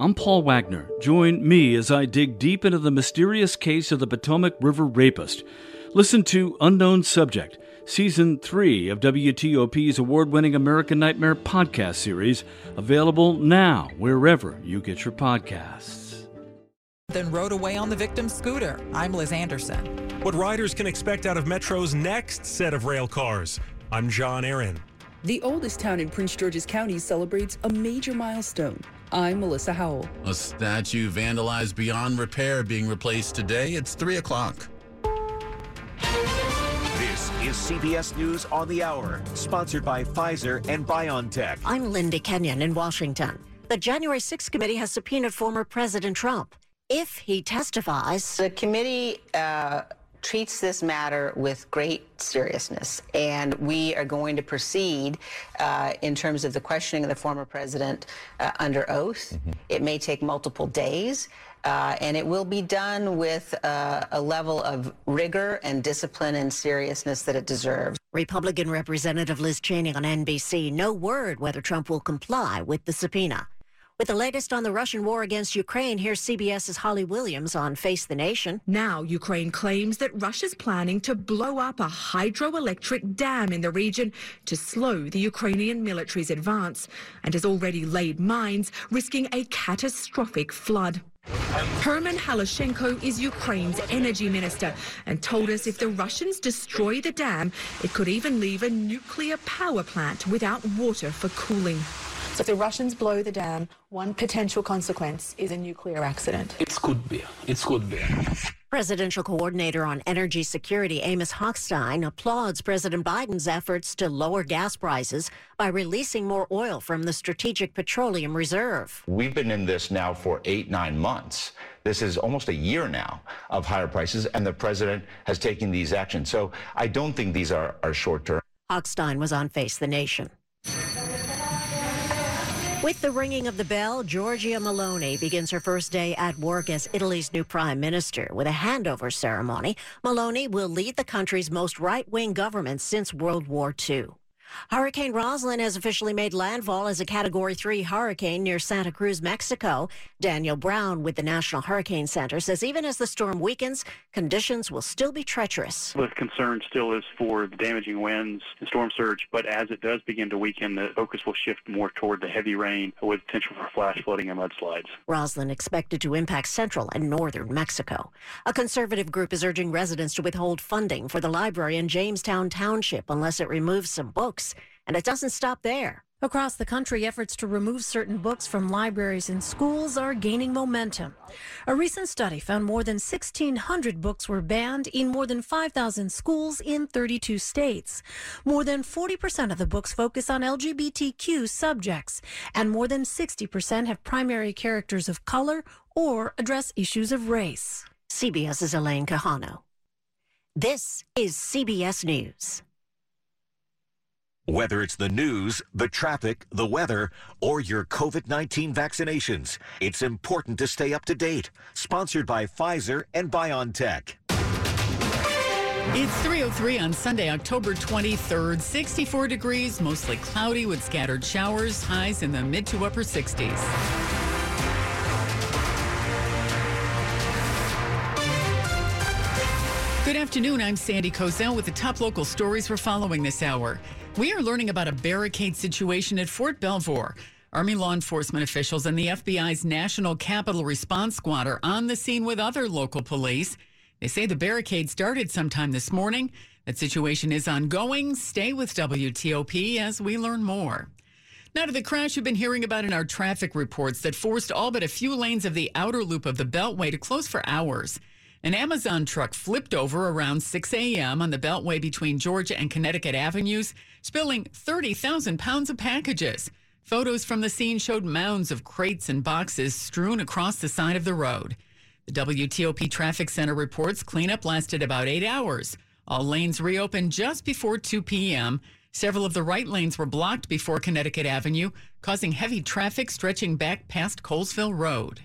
I'm Paul Wagner. Join me as I dig deep into the mysterious case of the Potomac River rapist. Listen to Unknown Subject, Season 3 of WTOP's award winning American Nightmare podcast series, available now wherever you get your podcasts. Then rode away on the victim's scooter. I'm Liz Anderson. What riders can expect out of Metro's next set of rail cars. I'm John Aaron. The oldest town in Prince George's County celebrates a major milestone. I'm Melissa Howell. A statue vandalized beyond repair being replaced today. It's 3 o'clock. This is CBS News on the Hour, sponsored by Pfizer and BioNTech. I'm Linda Kenyon in Washington. The January 6th committee has subpoenaed former President Trump. If he testifies, the committee uh, treats this matter with great seriousness, and we are going to proceed uh, in terms of the questioning of the former president uh, under oath. Mm-hmm. It may take multiple days. Uh, and it will be done with uh, a level of rigor and discipline and seriousness that it deserves. Republican Representative Liz Cheney on NBC, no word whether Trump will comply with the subpoena. With the latest on the Russian war against Ukraine, here's CBS's Holly Williams on Face the Nation. Now, Ukraine claims that Russia's planning to blow up a hydroelectric dam in the region to slow the Ukrainian military's advance and has already laid mines, risking a catastrophic flood. Herman Halushchenko is Ukraine's energy minister and told us if the Russians destroy the dam, it could even leave a nuclear power plant without water for cooling. So if the Russians blow the dam, one potential consequence is a nuclear accident. It could be. It could be. Presidential Coordinator on Energy Security Amos Hochstein applauds President Biden's efforts to lower gas prices by releasing more oil from the Strategic Petroleum Reserve. We've been in this now for eight, nine months. This is almost a year now of higher prices, and the president has taken these actions. So I don't think these are, are short term. Hochstein was on Face the Nation. With the ringing of the bell, Giorgia Meloni begins her first day at work as Italy's new prime minister. With a handover ceremony, Meloni will lead the country's most right wing government since World War II. Hurricane Roslyn has officially made landfall as a Category 3 hurricane near Santa Cruz, Mexico. Daniel Brown with the National Hurricane Center says even as the storm weakens, conditions will still be treacherous. The concern still is for the damaging winds and storm surge, but as it does begin to weaken, the focus will shift more toward the heavy rain with potential for flash flooding and mudslides. Roslyn expected to impact central and northern Mexico. A conservative group is urging residents to withhold funding for the library in Jamestown Township unless it removes some books books. And it doesn't stop there. Across the country, efforts to remove certain books from libraries and schools are gaining momentum. A recent study found more than 1,600 books were banned in more than 5,000 schools in 32 states. More than 40% of the books focus on LGBTQ subjects, and more than 60% have primary characters of color or address issues of race. CBS's Elaine Quijano. This is CBS News. Whether it's the news, the traffic, the weather, or your COVID 19 vaccinations, it's important to stay up to date. Sponsored by Pfizer and BioNTech. It's 303 on Sunday, October 23rd. 64 degrees, mostly cloudy with scattered showers, highs in the mid to upper 60s. Good afternoon. I'm Sandy Kozel with the top local stories we're following this hour. We are learning about a barricade situation at Fort Belvoir. Army law enforcement officials and the FBI's National Capital Response Squad are on the scene with other local police. They say the barricade started sometime this morning. That situation is ongoing. Stay with WTOP as we learn more. Now to the crash you've been hearing about in our traffic reports that forced all but a few lanes of the outer loop of the Beltway to close for hours. An Amazon truck flipped over around 6 a.m. on the Beltway between Georgia and Connecticut Avenues, spilling 30,000 pounds of packages. Photos from the scene showed mounds of crates and boxes strewn across the side of the road. The WTOP Traffic Center reports cleanup lasted about eight hours. All lanes reopened just before 2 p.m. Several of the right lanes were blocked before Connecticut Avenue, causing heavy traffic stretching back past Colesville Road.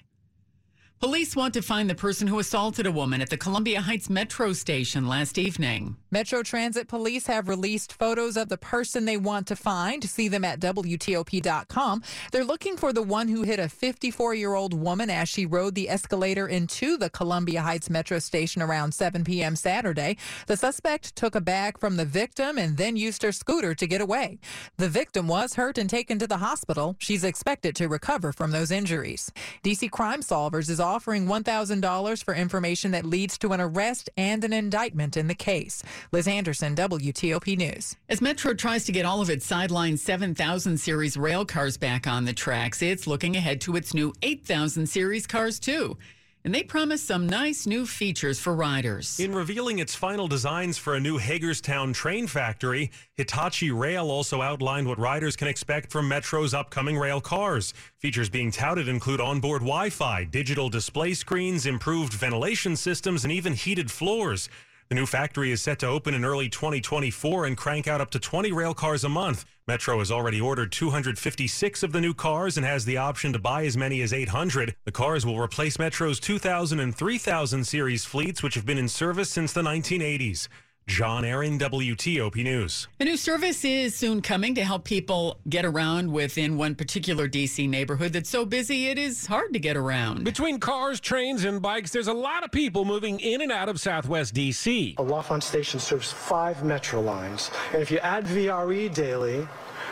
Police want to find the person who assaulted a woman at the Columbia Heights Metro station last evening. Metro Transit Police have released photos of the person they want to find. See them at WTOP.com. They're looking for the one who hit a 54 year old woman as she rode the escalator into the Columbia Heights Metro station around 7 p.m. Saturday. The suspect took a bag from the victim and then used her scooter to get away. The victim was hurt and taken to the hospital. She's expected to recover from those injuries. DC Crime Solvers is offering $1,000 for information that leads to an arrest and an indictment in the case. Liz Anderson, WTOP News. As Metro tries to get all of its Sideline 7000 series rail cars back on the tracks, it's looking ahead to its new 8000 series cars too and they promise some nice new features for riders. In revealing its final designs for a new Hagerstown train factory, Hitachi Rail also outlined what riders can expect from Metro's upcoming rail cars. Features being touted include onboard Wi Fi, digital display screens, improved ventilation systems, and even heated floors. The new factory is set to open in early 2024 and crank out up to 20 rail cars a month. Metro has already ordered 256 of the new cars and has the option to buy as many as 800. The cars will replace Metro's 2000 and 3000 series fleets, which have been in service since the 1980s. John Aaron, WTOP News. A new service is soon coming to help people get around within one particular DC neighborhood that's so busy it is hard to get around. Between cars, trains, and bikes, there's a lot of people moving in and out of Southwest DC. L'Enfant Station serves five metro lines, and if you add VRE daily,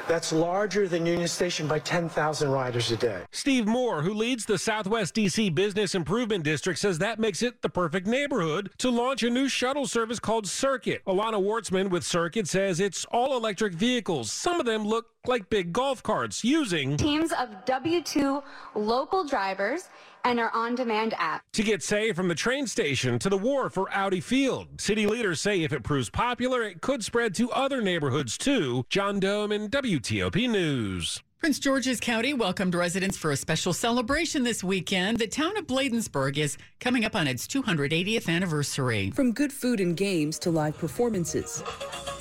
that's larger than Union Station by 10,000 riders a day. Steve Moore, who leads the Southwest DC Business Improvement District, says that makes it the perfect neighborhood to launch a new shuttle service called Circuit. Alana Wartzman with Circuit says it's all electric vehicles. Some of them look like big golf carts using teams of W2 local drivers and our on-demand app. To get say from the train station to the wharf or Audi Field. City leaders say if it proves popular, it could spread to other neighborhoods too. John Domen WTOP News. Prince George's County welcomed residents for a special celebration this weekend. The town of Bladensburg is coming up on its 280th anniversary. From good food and games to live performances.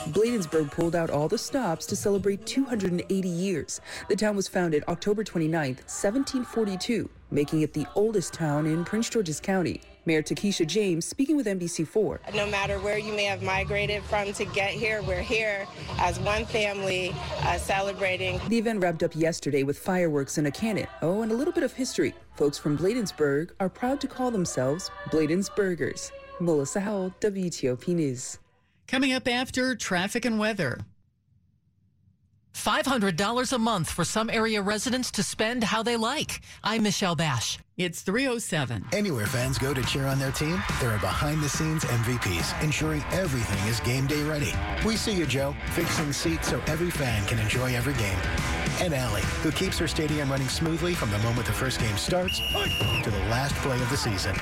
Bladensburg pulled out all the stops to celebrate 280 years. The town was founded October 29, 1742, making it the oldest town in Prince George's County. Mayor Takisha James speaking with NBC4. No matter where you may have migrated from to get here, we're here as one family uh, celebrating. The event wrapped up yesterday with fireworks and a cannon. Oh, and a little bit of history. Folks from Bladensburg are proud to call themselves Bladensburgers. Melissa Howell, WTOP News. Coming up after traffic and weather. $500 a month for some area residents to spend how they like. I'm Michelle Basch. It's 307. Anywhere fans go to cheer on their team, there are behind the scenes MVPs ensuring everything is game day ready. We see you, Joe, fixing seats so every fan can enjoy every game. And Allie, who keeps her stadium running smoothly from the moment the first game starts to the last play of the season.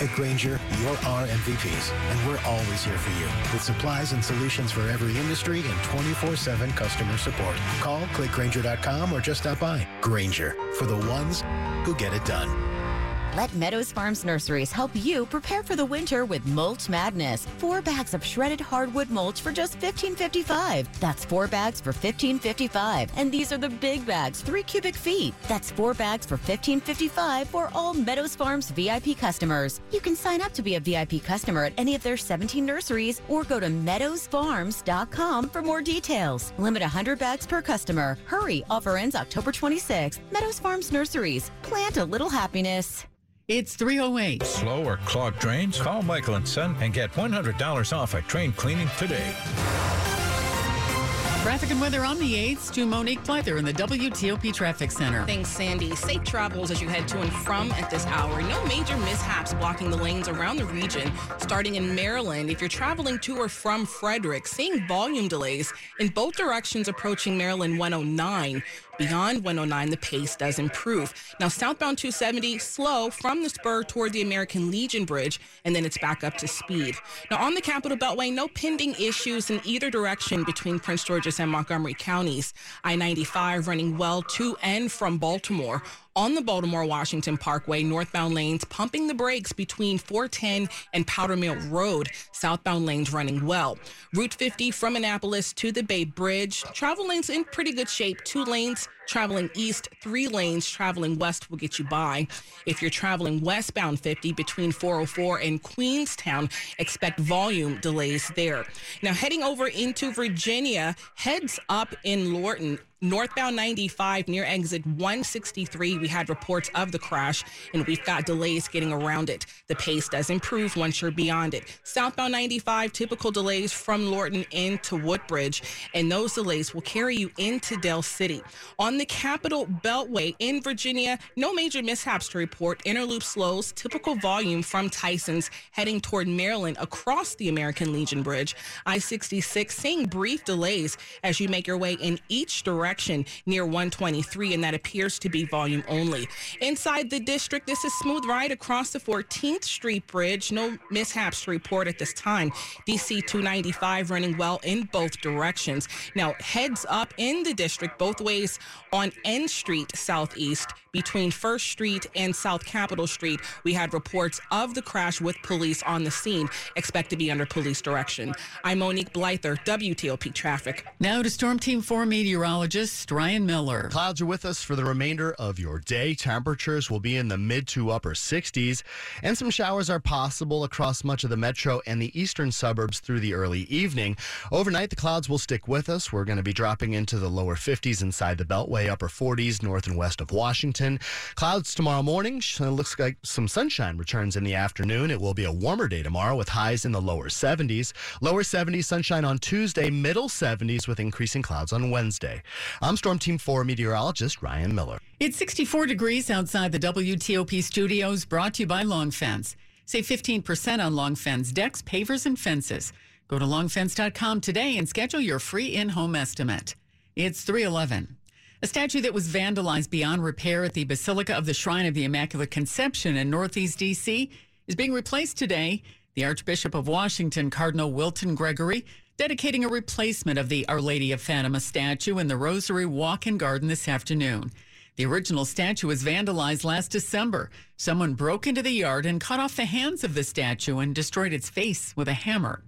At Grainger, you're our MVPs, and we're always here for you with supplies and solutions for every industry and 24-7 customer support. Call, clickgrainger.com, or just stop by. Grainger, for the ones who get it done. Let Meadows Farms Nurseries help you prepare for the winter with Mulch Madness. Four bags of shredded hardwood mulch for just $15.55. That's four bags for $15.55. And these are the big bags, three cubic feet. That's four bags for $15.55 for all Meadows Farms VIP customers. You can sign up to be a VIP customer at any of their 17 nurseries or go to meadowsfarms.com for more details. Limit 100 bags per customer. Hurry, offer ends October 26th. Meadows Farms Nurseries. Plant a little happiness. It's 308. Slow or clogged drains? Call Michael and Son and get $100 off a train cleaning today. Traffic and weather on the 8th to Monique Blyther in the WTOP Traffic Center. Thanks, Sandy. Safe travels as you head to and from at this hour. No major mishaps blocking the lanes around the region. Starting in Maryland, if you're traveling to or from Frederick, seeing volume delays in both directions approaching Maryland 109. Beyond 109, the pace does improve. Now, southbound 270, slow from the spur toward the American Legion Bridge, and then it's back up to speed. Now, on the Capital Beltway, no pending issues in either direction between Prince George's and Montgomery counties. I 95 running well to and from Baltimore on the Baltimore Washington Parkway, northbound lanes pumping the brakes between 410 and Powder Mill Road. Southbound lanes running well. Route 50 from Annapolis to the Bay Bridge. Travel lanes in pretty good shape. Two lanes Traveling east, three lanes. Traveling west will get you by. If you're traveling westbound 50 between 404 and Queenstown, expect volume delays there. Now, heading over into Virginia, heads up in Lorton. Northbound 95 near exit 163, we had reports of the crash and we've got delays getting around it. The pace does improve once you're beyond it. Southbound 95, typical delays from Lorton into Woodbridge, and those delays will carry you into Dale City. On the Capitol Beltway in Virginia, no major mishaps to report. Interloop slows, typical volume from Tyson's heading toward Maryland across the American Legion Bridge. I 66 seeing brief delays as you make your way in each direction near 123, and that appears to be volume only. Inside the district, this is smooth ride across the 14th Street Bridge. No mishaps to report at this time. DC 295 running well in both directions. Now, heads up in the district both ways on N Street Southeast between First Street and South Capitol Street. We had reports of the crash with police on the scene. Expect to be under police direction. I'm Monique Blyther, WTOP Traffic. Now to Storm Team 4 meteorologist Ryan Miller. Clouds are with us for the remainder of your day. Temperatures will be in the mid to upper 60s, and some showers are possible across much of the metro and the eastern suburbs through the early evening. Overnight, the clouds will stick with us. We're going to be dropping into the lower 50s inside the Beltway, upper 40s north and west of Washington. Clouds tomorrow morning. It looks like some sunshine returns in the afternoon. It will be a warmer day tomorrow with highs in the lower 70s. Lower 70s sunshine on Tuesday, middle 70s with increasing clouds on Wednesday. I'm Storm Team 4 meteorologist Ryan Miller. It's 64 degrees outside the WTOP studios, brought to you by Long Fence. Save 15% on Long Fence decks, pavers, and fences. Go to longfence.com today and schedule your free in home estimate. It's 311. A statue that was vandalized beyond repair at the Basilica of the Shrine of the Immaculate Conception in Northeast D.C. is being replaced today. The Archbishop of Washington, Cardinal Wilton Gregory, dedicating a replacement of the Our Lady of Fatima statue in the Rosary Walk in Garden this afternoon. The original statue was vandalized last December. Someone broke into the yard and cut off the hands of the statue and destroyed its face with a hammer.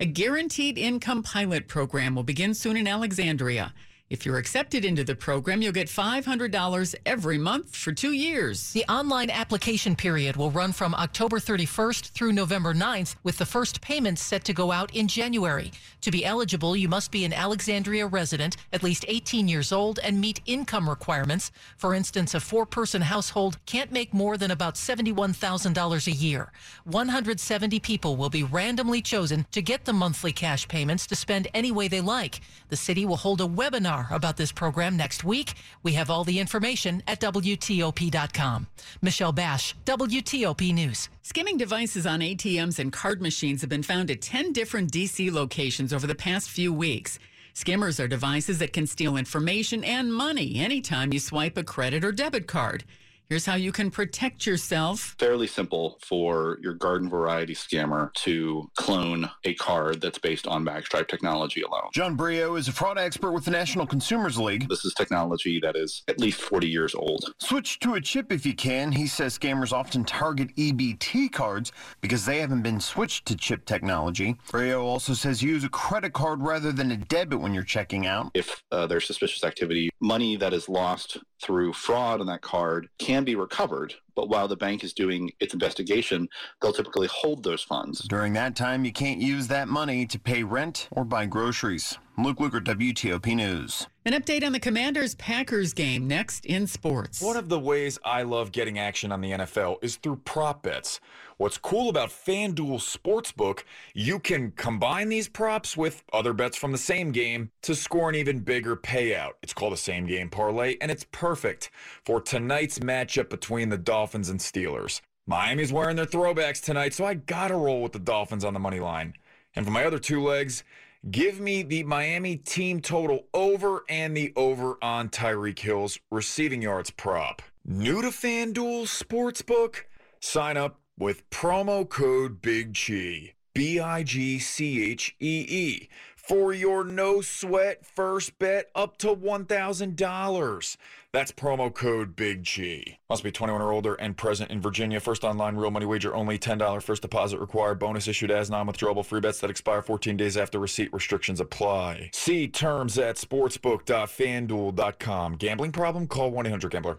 A guaranteed income pilot program will begin soon in Alexandria. If you're accepted into the program, you'll get $500 every month for two years. The online application period will run from October 31st through November 9th, with the first payments set to go out in January. To be eligible, you must be an Alexandria resident, at least 18 years old, and meet income requirements. For instance, a four person household can't make more than about $71,000 a year. 170 people will be randomly chosen to get the monthly cash payments to spend any way they like. The city will hold a webinar about this program next week. We have all the information at WTOP.com. Michelle Basch, WTOP News. Skimming devices on ATMs and card machines have been found at 10 different DC locations over the past few weeks. Skimmers are devices that can steal information and money anytime you swipe a credit or debit card. Here's how you can protect yourself. Fairly simple for your garden variety scammer to clone a card that's based on Magstripe technology alone. John Breyault is a fraud expert with the National Consumers League. This is technology that is at least 40 years old. Switch to a chip if you can. He says scammers often target EBT cards because they haven't been switched to chip technology. Breyault also says use a credit card rather than a debit when you're checking out. If uh, there's suspicious activity, money that is lost through fraud on that card can be recovered. But while the bank is doing its investigation, they'll typically hold those funds. During that time, you can't use that money to pay rent or buy groceries. Luke Lukert, WTOP News. An update on the Commanders Packers game next in sports. One of the ways I love getting action on the NFL is through prop bets. What's cool about FanDuel Sportsbook, you can combine these props with other bets from the same game to score an even bigger payout. It's called a same game parlay, and it's perfect for tonight's matchup between the Dolphins and Steelers. Miami's wearing their throwbacks tonight, so I gotta roll with the Dolphins on the money line. And for my other two legs, Give me the Miami team total over and the over on Tyreek Hill's receiving yards prop. New to FanDuel Sportsbook? Sign up with promo code Big Chi. B I G C H E E for your no sweat first bet up to $1,000. That's promo code Big G. Must be 21 or older and present in Virginia. First online real money wager only. $10 first deposit required. Bonus issued as non-withdrawable free bets that expire 14 days after receipt. Restrictions apply. See terms at sportsbook.fanduel.com. Gambling problem? Call 1-800-GAMBLER.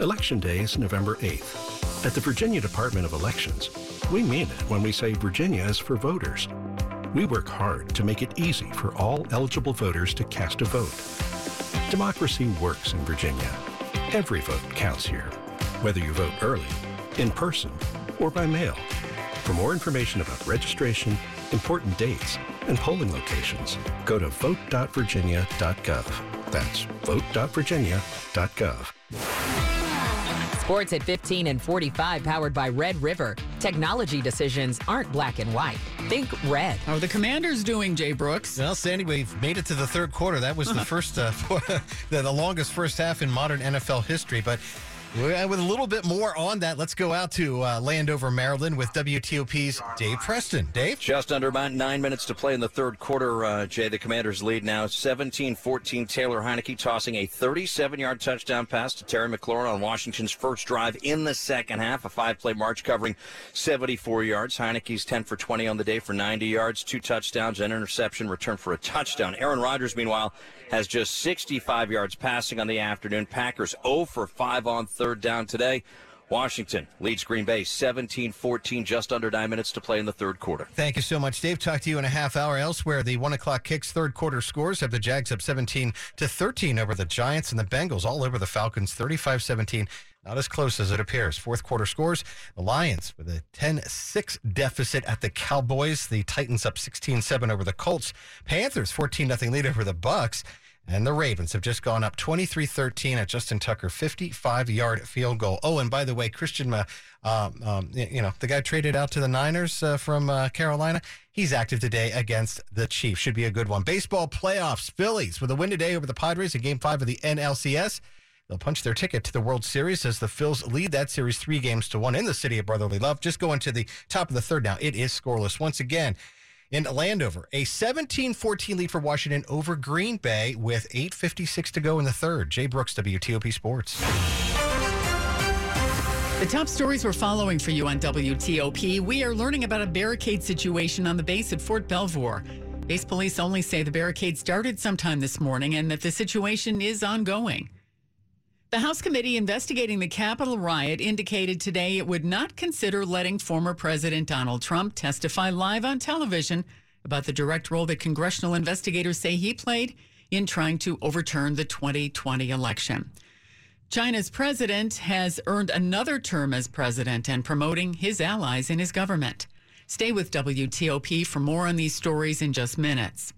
Election Day is November 8th. At the Virginia Department of Elections, we mean it when we say Virginia is for voters. We work hard to make it easy for all eligible voters to cast a vote. Democracy works in Virginia. Every vote counts here, whether you vote early, in person, or by mail. For more information about registration, important dates, and polling locations, go to vote.virginia.gov. That's vote.virginia.gov. Sports at 15 and 45, powered by Red River. Technology decisions aren't black and white. Think red. How are the commanders doing, Jay Brooks? Well, Sandy, we've made it to the third quarter. That was the first, uh, the, the longest first half in modern NFL history. But with a little bit more on that, let's go out to uh, Landover, Maryland with WTOP's Dave Preston. Dave? Just under about nine minutes to play in the third quarter, uh, Jay. The Commanders lead now 17 14. Taylor Heinicke tossing a 37 yard touchdown pass to Terry McLaurin on Washington's first drive in the second half. A five play march covering 74 yards. Heinicke's 10 for 20 on the day for 90 yards, two touchdowns, an interception, return for a touchdown. Aaron Rodgers, meanwhile, has just 65 yards passing on the afternoon. Packers 0 for 5 on third down today. Washington leads Green Bay 17 14, just under nine minutes to play in the third quarter. Thank you so much, Dave. Talk to you in a half hour. Elsewhere, the one o'clock kicks third quarter scores have the Jags up 17 to 13 over the Giants and the Bengals all over the Falcons 35 17. Not as close as it appears. Fourth quarter scores the Lions with a 10 6 deficit at the Cowboys. The Titans up 16 7 over the Colts. Panthers 14 0 lead over the Bucks. And the Ravens have just gone up 23 13 at Justin Tucker 55 yard field goal. Oh, and by the way, Christian, uh, um, um, you know, the guy traded out to the Niners uh, from uh, Carolina. He's active today against the Chiefs. Should be a good one. Baseball playoffs. Phillies with a win today over the Padres in game five of the NLCS. They'll punch their ticket to the World Series as the Phils lead that series three games to one in the city of brotherly love. Just going to the top of the third now. It is scoreless once again in Landover. A 17-14 lead for Washington over Green Bay with 8.56 to go in the third. Jay Brooks, WTOP Sports. The top stories we're following for you on WTOP. We are learning about a barricade situation on the base at Fort Belvoir. Base police only say the barricade started sometime this morning and that the situation is ongoing. The House committee investigating the Capitol riot indicated today it would not consider letting former President Donald Trump testify live on television about the direct role that congressional investigators say he played in trying to overturn the 2020 election. China's president has earned another term as president and promoting his allies in his government. Stay with WTOP for more on these stories in just minutes.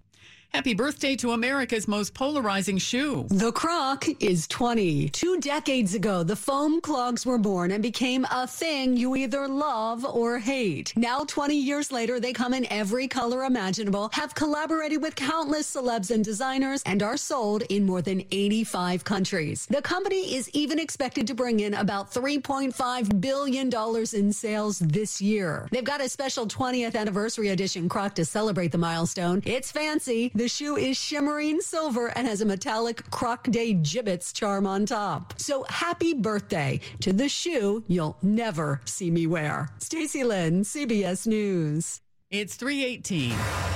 Happy birthday to America's most polarizing shoe. The Croc is 20. Two decades ago, the foam clogs were born and became a thing you either love or hate. Now, 20 years later, they come in every color imaginable, have collaborated with countless celebs and designers, and are sold in more than 85 countries. The company is even expected to bring in about $3.5 billion in sales this year. They've got a special 20th anniversary edition Croc to celebrate the milestone. It's fancy. The shoe is shimmering silver and has a metallic Croc Day Jibbitz charm on top. So happy birthday to the shoe you'll never see me wear. Stacy Lynn, CBS News. It's 318.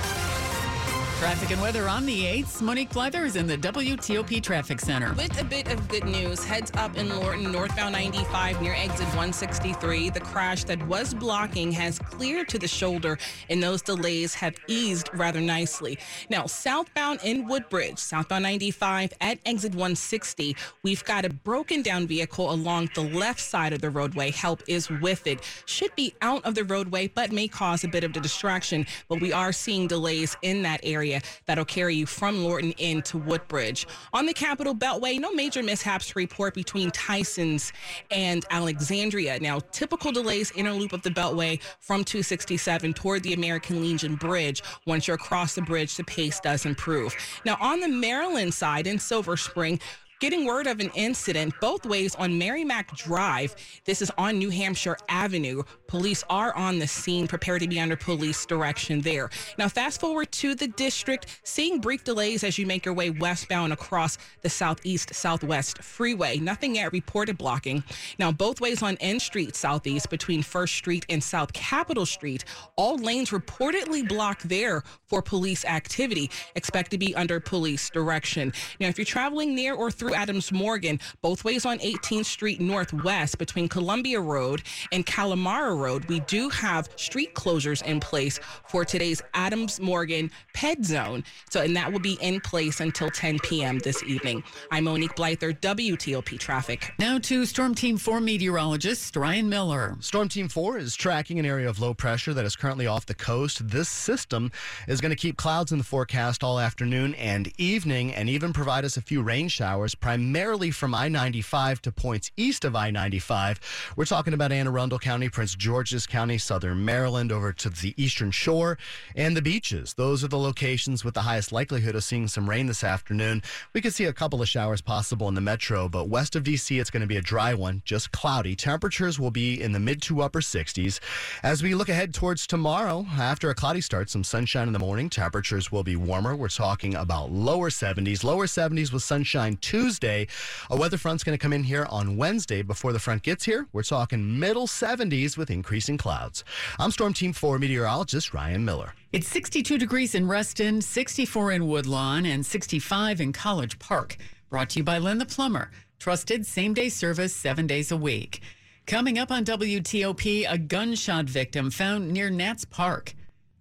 Traffic and weather on the 8th. Monique Blyther is in the WTOP Traffic Center. With a bit of good news, heads up in Lorton, northbound 95 near exit 163. The crash that was blocking has cleared to the shoulder, and those delays have eased rather nicely. Now, southbound in Woodbridge, southbound 95 at exit 160, we've got a broken down vehicle along the left side of the roadway. Help is with it. Should be out of the roadway, but may cause a bit of a distraction. But we are seeing delays in that area area that'll carry you from Lorton into Woodbridge. On the Capitol Beltway, no major mishaps to report between Tyson's and Alexandria. Now, typical delays inner loop of the Beltway from 267 toward the American Legion Bridge. Once you're across the bridge, the pace does improve. Now, on the Maryland side in Silver Spring, getting word of an incident both ways on Merrimack Drive. This is on New Hampshire Avenue. Police are on the scene, prepared to be under police direction there. Now, fast forward to the district, seeing brief delays as you make your way westbound across the southeast southwest freeway. Nothing yet reported blocking. Now, both ways on N Street Southeast between First Street and South Capitol Street, all lanes reportedly blocked there for police activity. Expect to be under police direction. Now, if you're traveling near or through Adams Morgan, both ways on 18th Street Northwest between Columbia Road and Kalorama Road, we do have street closures in place for today's Adams Morgan Ped Zone. So, and that will be in place until 10 p.m. this evening. I'm Monique Blyther, WTOP Traffic. Now to Storm Team 4 meteorologist Ryan Miller. Storm Team 4 is tracking an area of low pressure that is currently off the coast. This system is going to keep clouds in the forecast all afternoon and evening and even provide us a few rain showers, primarily from I 95 to points east of I 95. We're talking about Anne Arundel County, Prince George's County, southern Maryland, over to the eastern shore, and the beaches. Those are the locations with the highest likelihood of seeing some rain this afternoon. We could see a couple of showers possible in the metro, but west of DC, it's going to be a dry one, just cloudy. Temperatures will be in the mid to upper 60s. As we look ahead towards tomorrow, after a cloudy start, some sunshine in the morning, temperatures will be warmer. We're talking about lower 70s, lower 70s with sunshine Tuesday. A weather front's going to come in here on Wednesday before the front gets here. We're talking middle 70s with increasing clouds. I'm Storm Team 4 meteorologist Ryan Miller. It's 62 degrees in Reston, 64 in Woodlawn, and 65 in College Park. Brought to you by Len the Plumber. Trusted same day service seven days a week. Coming up on WTOP, a gunshot victim found near Nats Park.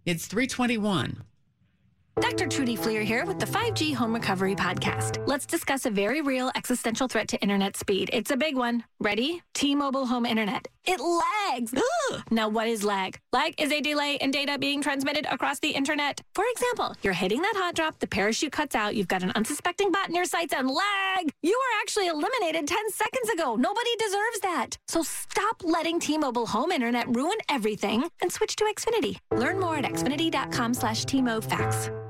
It's 321. Dr. Trudy Fleer here with the 5G Home Recovery Podcast. Let's discuss a very real existential threat to internet speed. It's a big one. Ready? T-Mobile Home Internet. It lags. now, what is lag? Lag is a delay in data being transmitted across the internet. For example, you're hitting that hot drop, the parachute cuts out, you've got an unsuspecting bot in your sights, and lag! You were actually eliminated 10 seconds ago. Nobody deserves that. So stop letting T-Mobile Home Internet ruin everything and switch to Xfinity. Learn more at xfinity.com slash T-MoFax.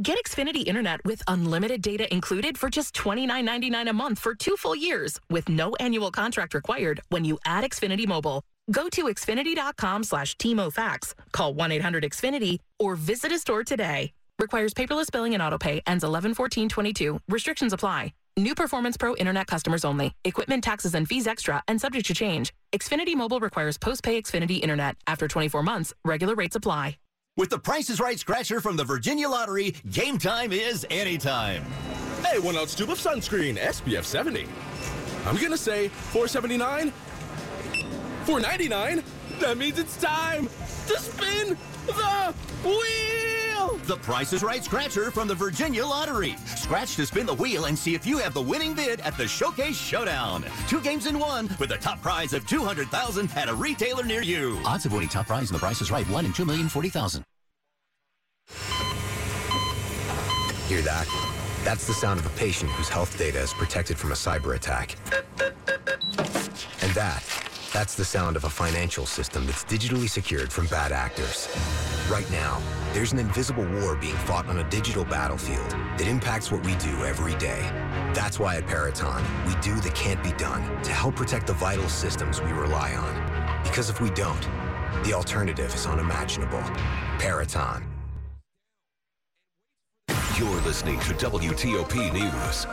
Get Xfinity Internet with unlimited data included for just $29.99 a month for two full years with no annual contract required when you add Xfinity Mobile. Go to xfinity.com slash TMOFax, call 1-800-XFINITY, or visit a store today. Requires paperless billing and autopay, ends 11-14-22. Restrictions apply. New Performance Pro Internet customers only. Equipment taxes and fees extra and subject to change. Xfinity Mobile requires post-pay Xfinity Internet. After 24 months, regular rates apply. With the Price is Right scratcher from the Virginia Lottery, game time is anytime. Hey, one ounce tube of sunscreen, SPF 70. I'm gonna say 479, 499. That means it's time to spin the wheel. The Price is Right scratcher from the Virginia Lottery. Scratch to spin the wheel and see if you have the winning bid at the Showcase Showdown. Two games in one with a top prize of 200,000 at a retailer near you. Odds of winning top prize in the Price is Right, one in two million forty thousand. Hear that? That's the sound of a patient whose health data is protected from a cyber attack. And that, that's the sound of a financial system that's digitally secured from bad actors. Right now, there's an invisible war being fought on a digital battlefield that impacts what we do every day. That's why at Peraton, we do the can't be done to help protect the vital systems we rely on. Because if we don't, the alternative is unimaginable. Peraton. You're listening to WTOP News.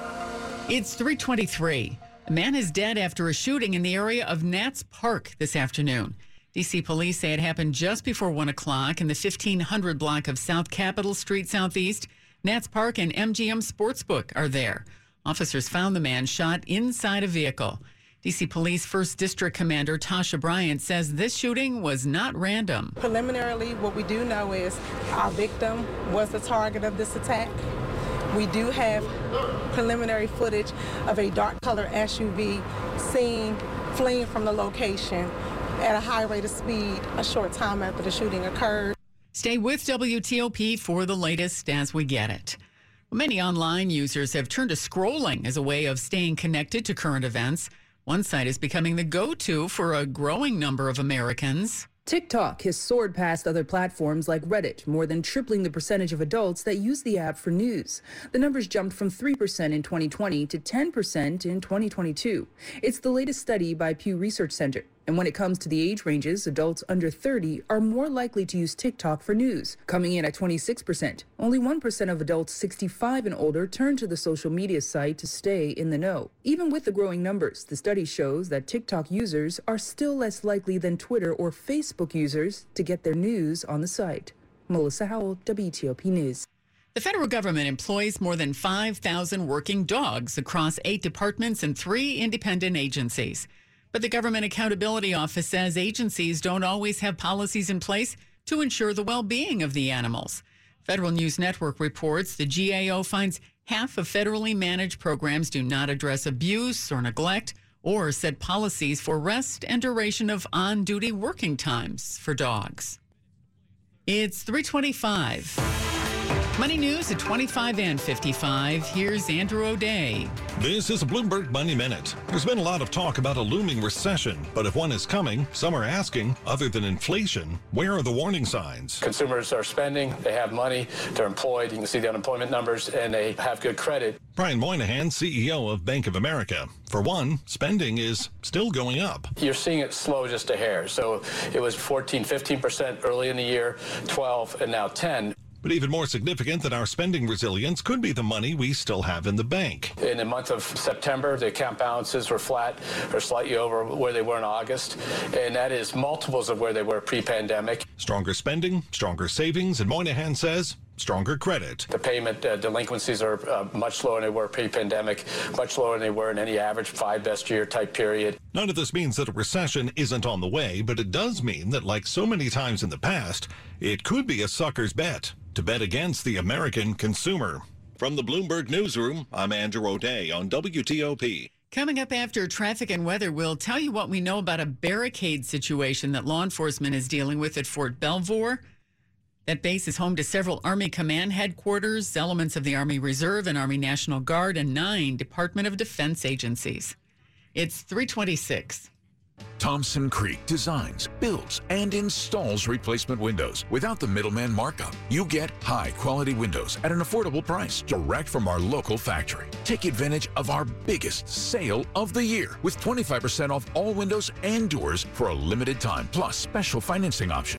It's 323. A man is dead after a shooting in the area of Nats Park this afternoon. DC police say it happened just before 1 o'clock in the 1500 block of South Capitol Street Southeast. Nats Park and MGM Sportsbook are there. Officers found the man shot inside a vehicle. DC Police First District Commander Tasha Bryant says this shooting was not random. Preliminarily, what we do know is our victim was the target of this attack. We do have preliminary footage of a dark color SUV seen fleeing from the location at a high rate of speed a short time after the shooting occurred. Stay with WTOP for the latest as we get it. Many online users have turned to scrolling as a way of staying connected to current events. One site is becoming the go to for a growing number of Americans. TikTok has soared past other platforms like Reddit, more than tripling the percentage of adults that use the app for news. The numbers jumped from 3% in 2020 to 10% in 2022. It's the latest study by Pew Research Center. And when it comes to the age ranges, adults under 30 are more likely to use TikTok for news, coming in at 26%. Only 1% of adults 65 and older turn to the social media site to stay in the know. Even with the growing numbers, the study shows that TikTok users are still less likely than Twitter or Facebook users to get their news on the site. Melissa Howell, WTOP News. The federal government employs more than 5,000 working dogs across eight departments and three independent agencies. But the Government Accountability Office says agencies don't always have policies in place to ensure the well being of the animals. Federal News Network reports the GAO finds half of federally managed programs do not address abuse or neglect or set policies for rest and duration of on duty working times for dogs. It's 325. Money news at 25 and 55. Here's Andrew O'Day. This is a Bloomberg Money Minute. There's been a lot of talk about a looming recession, but if one is coming, some are asking, other than inflation, where are the warning signs? Consumers are spending, they have money, they're employed. You can see the unemployment numbers, and they have good credit. Brian Moynihan, CEO of Bank of America. For one, spending is still going up. You're seeing it slow just a hair. So it was 14, 15% early in the year, 12, and now 10. But even more significant than our spending resilience could be the money we still have in the bank. In the month of September, the account balances were flat or slightly over where they were in August, and that is multiples of where they were pre-pandemic. Stronger spending, stronger savings, and Moynihan says stronger credit. The payment uh, delinquencies are uh, much lower than they were pre-pandemic, much lower than they were in any average five best year type period. None of this means that a recession isn't on the way, but it does mean that like so many times in the past, it could be a sucker's bet to bet against the American consumer. From the Bloomberg Newsroom, I'm Andrew O'Day on WTOP. Coming up after traffic and weather, we'll tell you what we know about a barricade situation that law enforcement is dealing with at Fort Belvoir. That base is home to several Army Command headquarters, elements of the Army Reserve and Army National Guard, and nine Department of Defense agencies. It's 326. Thompson Creek designs, builds, and installs replacement windows without the middleman markup. You get high quality windows at an affordable price direct from our local factory. Take advantage of our biggest sale of the year with 25% off all windows and doors for a limited time, plus special financing options.